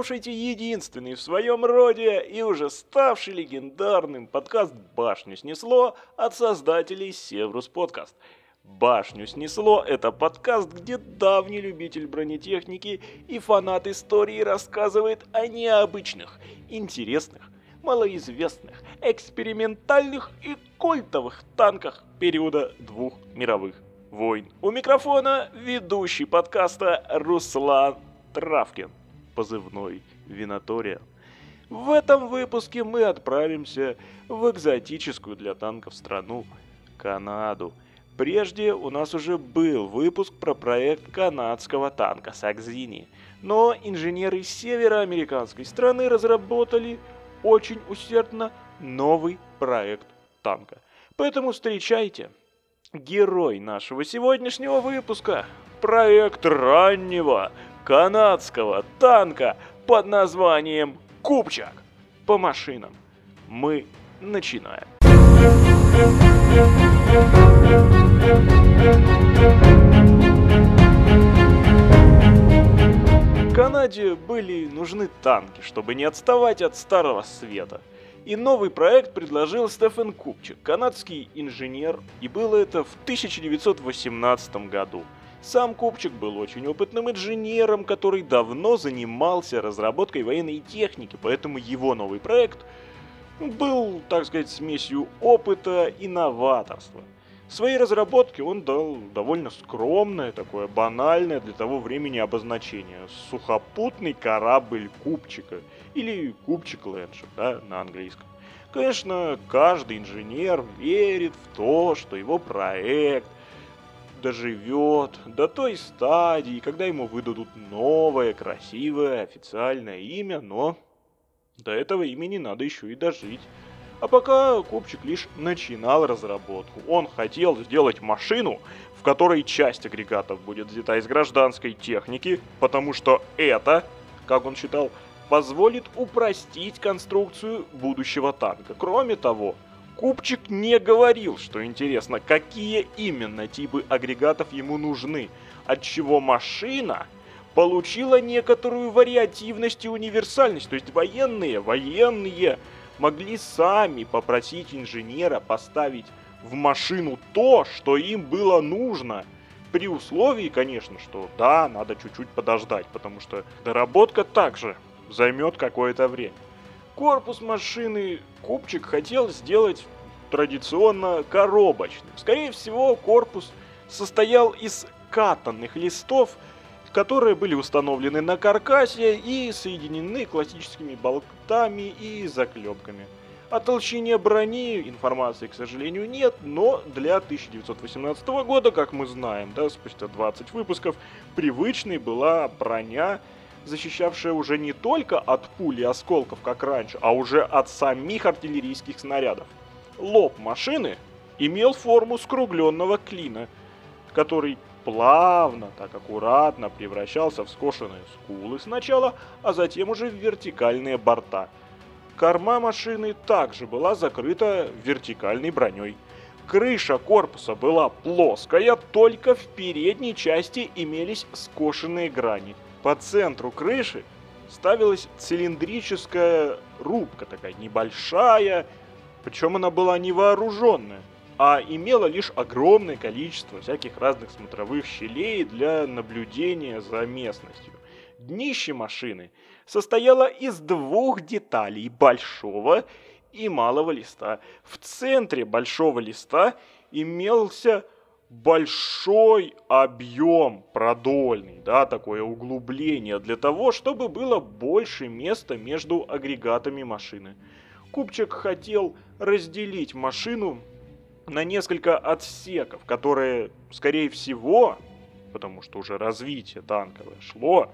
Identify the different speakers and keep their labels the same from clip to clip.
Speaker 1: Вы слушаете единственный в своем роде и уже ставший легендарным подкаст «Башню снесло» от создателей Севрус Подкаст. «Башню снесло» — это подкаст, где давний любитель бронетехники и фанат истории рассказывает о необычных, интересных, малоизвестных, экспериментальных и культовых танках периода двух мировых войн. У микрофона ведущий подкаста Руслан Травкин, позывной Винатория. В этом выпуске мы отправимся в экзотическую для танков страну Канаду. Прежде у нас уже был выпуск про проект канадского танка Сакзини, но инженеры североамериканской страны разработали очень усердно новый проект танка. Поэтому встречайте Герой нашего сегодняшнего выпуска – проект раннего канадского танка под названием Купчак по машинам. Мы начинаем. Канаде были нужны танки, чтобы не отставать от Старого Света – и новый проект предложил Стефан Купчик, канадский инженер, и было это в 1918 году. Сам Купчик был очень опытным инженером, который давно занимался разработкой военной техники, поэтому его новый проект был, так сказать, смесью опыта и новаторства. Своей разработке он дал довольно скромное, такое банальное для того времени обозначение – сухопутный корабль Купчика – или кубчик Лэншер, да, на английском. Конечно, каждый инженер верит в то, что его проект доживет до той стадии, когда ему выдадут новое, красивое, официальное имя, но до этого имени надо еще и дожить. А пока Купчик лишь начинал разработку. Он хотел сделать машину, в которой часть агрегатов будет взята из гражданской техники, потому что это, как он считал, позволит упростить конструкцию будущего танка. Кроме того, Купчик не говорил, что интересно, какие именно типы агрегатов ему нужны, отчего машина получила некоторую вариативность и универсальность. То есть военные, военные могли сами попросить инженера поставить в машину то, что им было нужно. При условии, конечно, что да, надо чуть-чуть подождать, потому что доработка также займет какое-то время. Корпус машины Купчик хотел сделать традиционно коробочным. Скорее всего, корпус состоял из катанных листов, которые были установлены на каркасе и соединены классическими болтами и заклепками. О толщине брони информации, к сожалению, нет, но для 1918 года, как мы знаем, да, спустя 20 выпусков, привычной была броня защищавшая уже не только от пули и осколков, как раньше, а уже от самих артиллерийских снарядов. Лоб машины имел форму скругленного клина, который плавно, так аккуратно превращался в скошенные скулы сначала, а затем уже в вертикальные борта. Корма машины также была закрыта вертикальной броней. Крыша корпуса была плоская, только в передней части имелись скошенные грани – по центру крыши ставилась цилиндрическая рубка, такая небольшая, причем она была не вооруженная, а имела лишь огромное количество всяких разных смотровых щелей для наблюдения за местностью. Днище машины состояло из двух деталей, большого и малого листа. В центре большого листа имелся большой объем продольный, да, такое углубление для того, чтобы было больше места между агрегатами машины. Купчик хотел разделить машину на несколько отсеков, которые, скорее всего, потому что уже развитие танковое шло,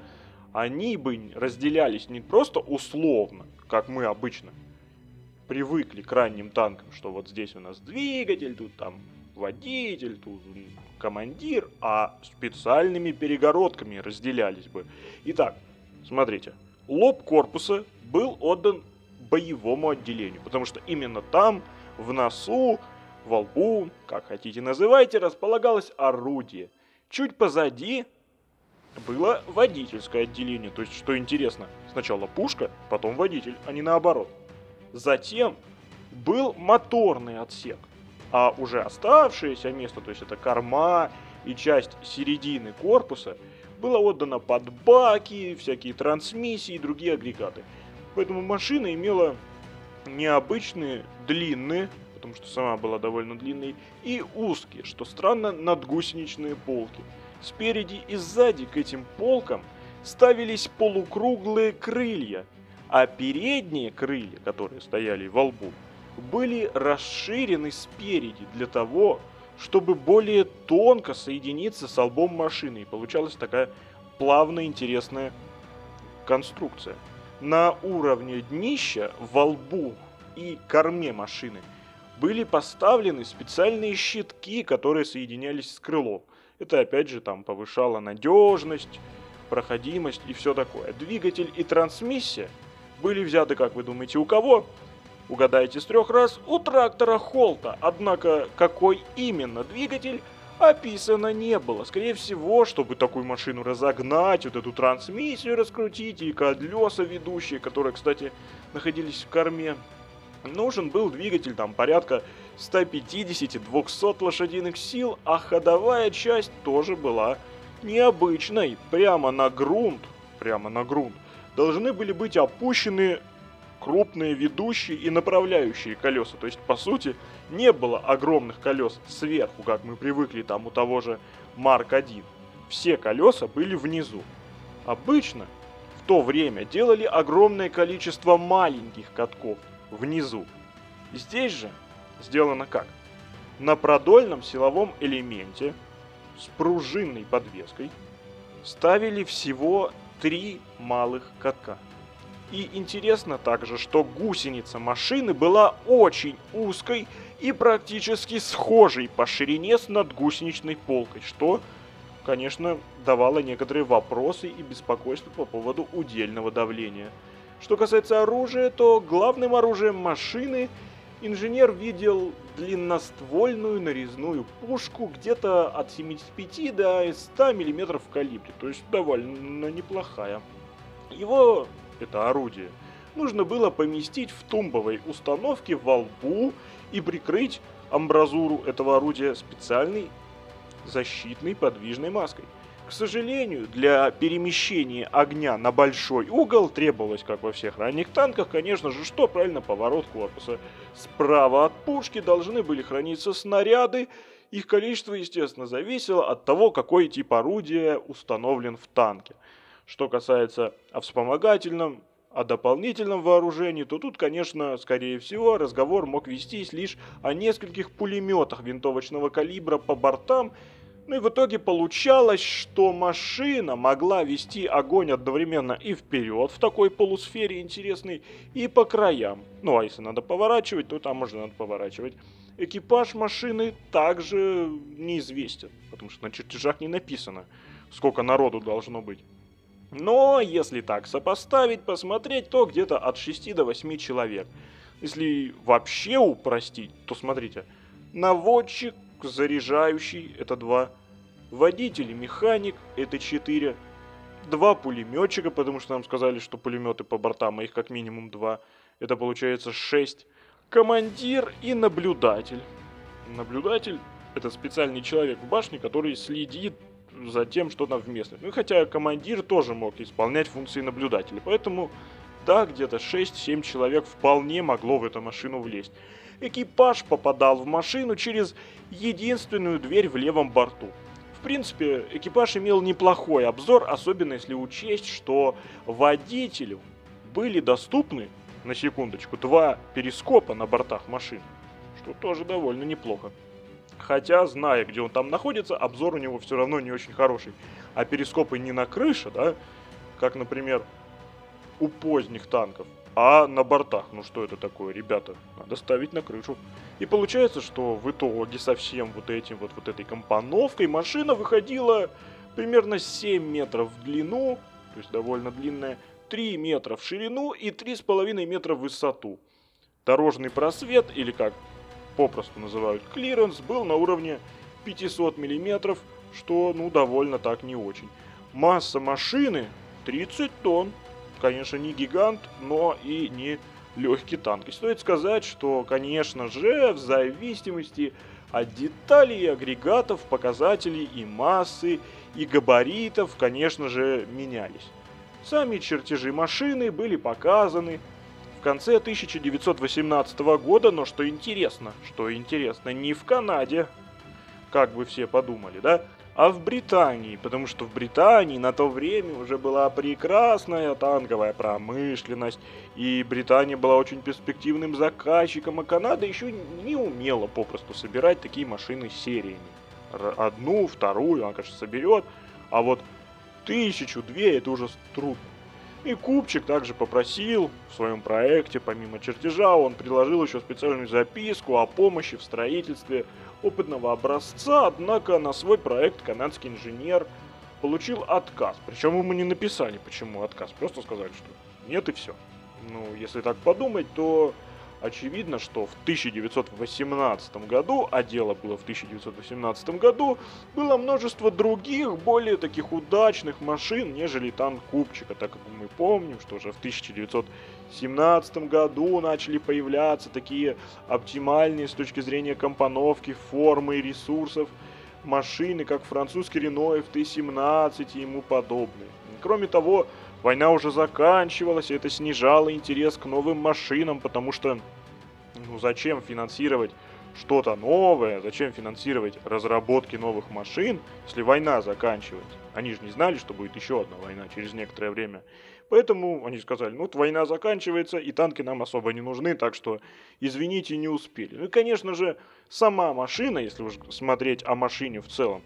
Speaker 1: они бы разделялись не просто условно, как мы обычно привыкли к ранним танкам, что вот здесь у нас двигатель, тут там водитель, тут командир, а специальными перегородками разделялись бы. Итак, смотрите, лоб корпуса был отдан боевому отделению, потому что именно там, в носу, во лбу, как хотите называйте, располагалось орудие. Чуть позади было водительское отделение, то есть, что интересно, Сначала пушка, потом водитель, а не наоборот. Затем был моторный отсек, а уже оставшееся место, то есть это корма и часть середины корпуса, было отдано под баки, всякие трансмиссии и другие агрегаты. Поэтому машина имела необычные, длинные, потому что сама была довольно длинной, и узкие, что странно, надгусеничные полки. Спереди и сзади к этим полкам ставились полукруглые крылья, а передние крылья, которые стояли во лбу, были расширены спереди для того, чтобы более тонко соединиться с лбом машины. И получалась такая плавная, интересная конструкция. На уровне днища, во лбу и корме машины были поставлены специальные щитки, которые соединялись с крылом. Это опять же там повышало надежность, проходимость и все такое. Двигатель и трансмиссия были взяты, как вы думаете, у кого? Угадайте с трех раз, у трактора Холта. Однако, какой именно двигатель, описано не было. Скорее всего, чтобы такую машину разогнать, вот эту трансмиссию раскрутить и колеса ведущие, которые, кстати, находились в корме, нужен был двигатель там порядка 150-200 лошадиных сил, а ходовая часть тоже была необычной. Прямо на грунт, прямо на грунт, должны были быть опущены крупные ведущие и направляющие колеса. То есть, по сути, не было огромных колес сверху, как мы привыкли там у того же Марк 1. Все колеса были внизу. Обычно в то время делали огромное количество маленьких катков внизу. Здесь же сделано как? На продольном силовом элементе с пружинной подвеской ставили всего три малых катка. И интересно также, что гусеница машины была очень узкой и практически схожей по ширине с надгусеничной полкой, что, конечно, давало некоторые вопросы и беспокойство по поводу удельного давления. Что касается оружия, то главным оружием машины инженер видел длинноствольную нарезную пушку где-то от 75 до 100 мм в калибре, то есть довольно неплохая. Его это орудие, нужно было поместить в тумбовой установке во лбу и прикрыть амбразуру этого орудия специальной защитной подвижной маской. К сожалению, для перемещения огня на большой угол требовалось, как во всех ранних танках, конечно же, что правильно поворот корпуса. Справа от пушки должны были храниться снаряды, их количество, естественно, зависело от того, какой тип орудия установлен в танке. Что касается о вспомогательном, о дополнительном вооружении, то тут, конечно, скорее всего, разговор мог вестись лишь о нескольких пулеметах винтовочного калибра по бортам, ну и в итоге получалось, что машина могла вести огонь одновременно и вперед в такой полусфере интересной, и по краям. Ну а если надо поворачивать, то там можно надо поворачивать. Экипаж машины также неизвестен, потому что на чертежах не написано, сколько народу должно быть. Но если так сопоставить, посмотреть, то где-то от 6 до 8 человек. Если вообще упростить, то смотрите, наводчик, заряжающий – это 2, водитель и механик – это 4, два пулеметчика, потому что нам сказали, что пулеметы по бортам, а их как минимум два, это получается 6, командир и наблюдатель. Наблюдатель – это специальный человек в башне, который следит за тем, что там в местности. Ну, хотя командир тоже мог исполнять функции наблюдателя. Поэтому, да, где-то 6-7 человек вполне могло в эту машину влезть. Экипаж попадал в машину через единственную дверь в левом борту. В принципе, экипаж имел неплохой обзор, особенно если учесть, что водителю были доступны, на секундочку, два перископа на бортах машин, что тоже довольно неплохо. Хотя, зная, где он там находится, обзор у него все равно не очень хороший. А перископы не на крыше, да, как, например, у поздних танков, а на бортах. Ну что это такое, ребята? Надо ставить на крышу. И получается, что в итоге со всем вот этим вот, вот этой компоновкой машина выходила примерно 7 метров в длину, то есть довольно длинная, 3 метра в ширину и 3,5 метра в высоту. Дорожный просвет, или как попросту называют клиренс, был на уровне 500 миллиметров, что ну довольно так не очень. Масса машины 30 тонн. конечно, не гигант, но и не легкий танк. И стоит сказать, что, конечно же, в зависимости от деталей агрегатов, показателей и массы, и габаритов, конечно же, менялись. Сами чертежи машины были показаны конце 1918 года, но что интересно, что интересно, не в Канаде, как бы все подумали, да, а в Британии, потому что в Британии на то время уже была прекрасная танковая промышленность, и Британия была очень перспективным заказчиком, а Канада еще не умела попросту собирать такие машины сериями. Одну, вторую она, конечно, соберет, а вот тысячу, две это уже трудно. И Купчик также попросил в своем проекте, помимо чертежа, он предложил еще специальную записку о помощи в строительстве опытного образца, однако на свой проект канадский инженер получил отказ. Причем ему не написали, почему отказ, просто сказали, что нет и все. Ну, если так подумать, то очевидно, что в 1918 году, а дело было в 1918 году, было множество других, более таких удачных машин, нежели танк Купчика, так как мы помним, что уже в 1917 году начали появляться такие оптимальные с точки зрения компоновки, формы и ресурсов машины, как французский Рено FT-17 и ему подобные. Кроме того, Война уже заканчивалась, и это снижало интерес к новым машинам, потому что, ну зачем финансировать что-то новое, зачем финансировать разработки новых машин, если война заканчивается? Они же не знали, что будет еще одна война через некоторое время. Поэтому они сказали, ну, вот война заканчивается, и танки нам особо не нужны, так что, извините, не успели. Ну и, конечно же, сама машина, если уж смотреть о машине в целом,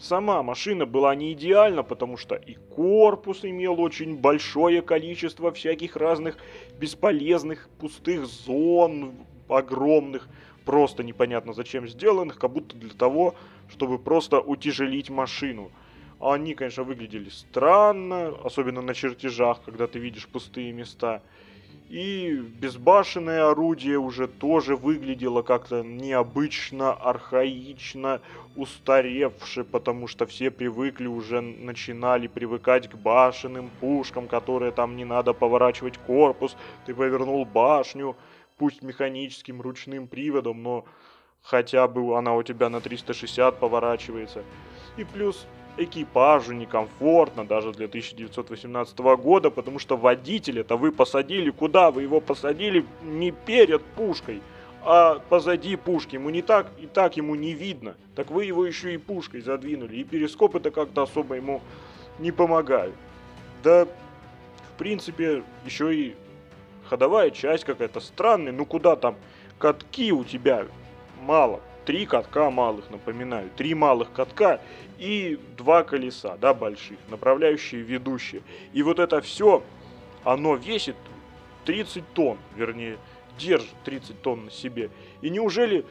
Speaker 1: Сама машина была не идеальна, потому что и корпус имел очень большое количество всяких разных бесполезных пустых зон, огромных, просто непонятно зачем сделанных, как будто для того, чтобы просто утяжелить машину. Они, конечно, выглядели странно, особенно на чертежах, когда ты видишь пустые места. И безбашенное орудие уже тоже выглядело как-то необычно, архаично, устаревше, потому что все привыкли, уже начинали привыкать к башенным пушкам, которые там не надо поворачивать корпус, ты повернул башню, пусть механическим ручным приводом, но хотя бы она у тебя на 360 поворачивается. И плюс экипажу некомфортно даже для 1918 года, потому что водитель это вы посадили, куда вы его посадили, не перед пушкой, а позади пушки. Ему не так, и так ему не видно. Так вы его еще и пушкой задвинули, и перископ это как-то особо ему не помогают. Да, в принципе, еще и ходовая часть какая-то странная, ну куда там катки у тебя мало, три катка малых, напоминаю, три малых катка и два колеса, да, больших, направляющие, ведущие. И вот это все, оно весит 30 тонн, вернее, держит 30 тонн на себе. И неужели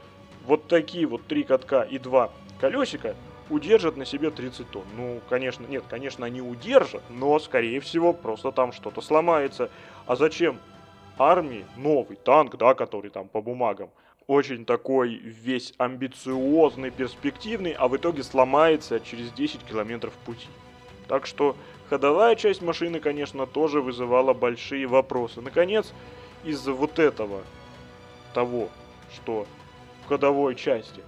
Speaker 1: вот такие вот три катка и два колесика удержат на себе 30 тонн? Ну, конечно, нет, конечно, они удержат, но, скорее всего, просто там что-то сломается. А зачем армии новый танк, да, который там по бумагам, очень такой весь амбициозный, перспективный, а в итоге сломается через 10 километров пути. Так что ходовая часть машины, конечно, тоже вызывала большие вопросы. Наконец, из-за вот этого, того, что в ходовой части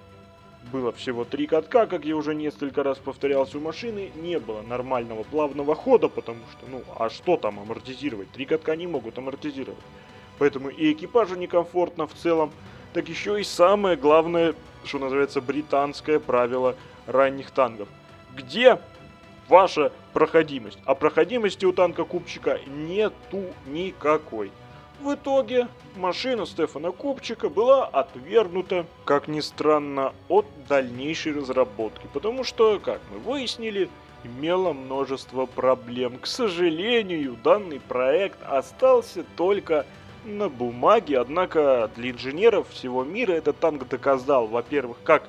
Speaker 1: было всего три катка, как я уже несколько раз повторялся у машины, не было нормального плавного хода, потому что, ну, а что там амортизировать? Три катка не могут амортизировать. Поэтому и экипажу некомфортно в целом, так еще и самое главное, что называется, британское правило ранних танков. Где ваша проходимость? А проходимости у танка Купчика нету никакой. В итоге машина Стефана Купчика была отвергнута, как ни странно, от дальнейшей разработки, потому что, как мы выяснили, имела множество проблем. К сожалению, данный проект остался только на бумаге, однако для инженеров всего мира этот танк доказал, во-первых, как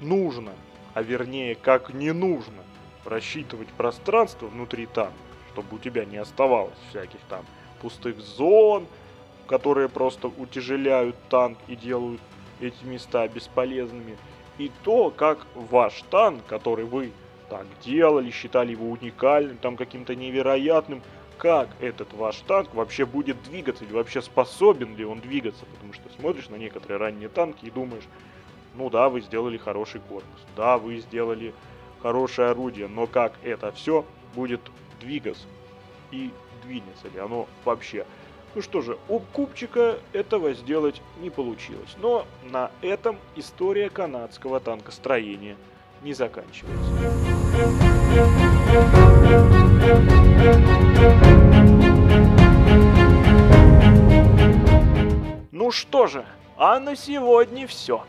Speaker 1: нужно, а вернее, как не нужно рассчитывать пространство внутри танка, чтобы у тебя не оставалось всяких там пустых зон, которые просто утяжеляют танк и делают эти места бесполезными, и то, как ваш танк, который вы так делали, считали его уникальным, там каким-то невероятным, как этот ваш танк вообще будет двигаться, или вообще способен ли он двигаться, потому что смотришь на некоторые ранние танки и думаешь, ну да, вы сделали хороший корпус, да, вы сделали хорошее орудие, но как это все будет двигаться и двинется ли оно вообще. Ну что же, у Купчика этого сделать не получилось, но на этом история канадского танкостроения не заканчивается. Ну что же, а на сегодня все.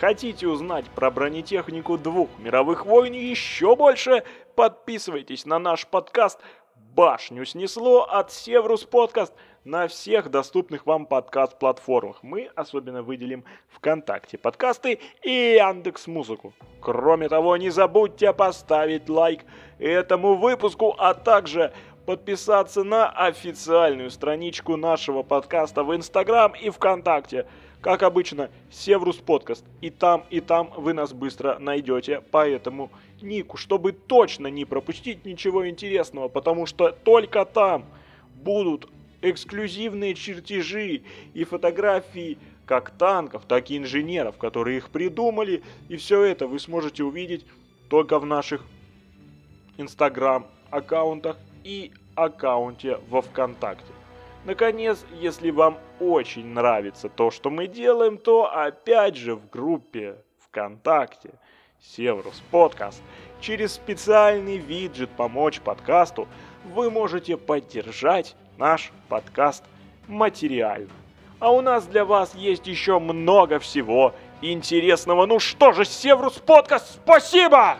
Speaker 1: Хотите узнать про бронетехнику двух мировых войн еще больше? Подписывайтесь на наш подкаст «Башню снесло» от Севрус Подкаст на всех доступных вам подкаст-платформах. Мы особенно выделим ВКонтакте подкасты и Яндекс Музыку. Кроме того, не забудьте поставить лайк этому выпуску, а также подписаться на официальную страничку нашего подкаста в Инстаграм и ВКонтакте. Как обычно, Севрус Подкаст. И там, и там вы нас быстро найдете. Поэтому нику, чтобы точно не пропустить ничего интересного, потому что только там будут эксклюзивные чертежи и фотографии как танков, так и инженеров, которые их придумали. И все это вы сможете увидеть только в наших инстаграм аккаунтах и аккаунте во ВКонтакте. Наконец, если вам очень нравится то, что мы делаем, то опять же в группе ВКонтакте Севрус Подкаст через специальный виджет «Помочь подкасту» вы можете поддержать наш подкаст материально. А у нас для вас есть еще много всего интересного. Ну что же, Севрус Подкаст, спасибо!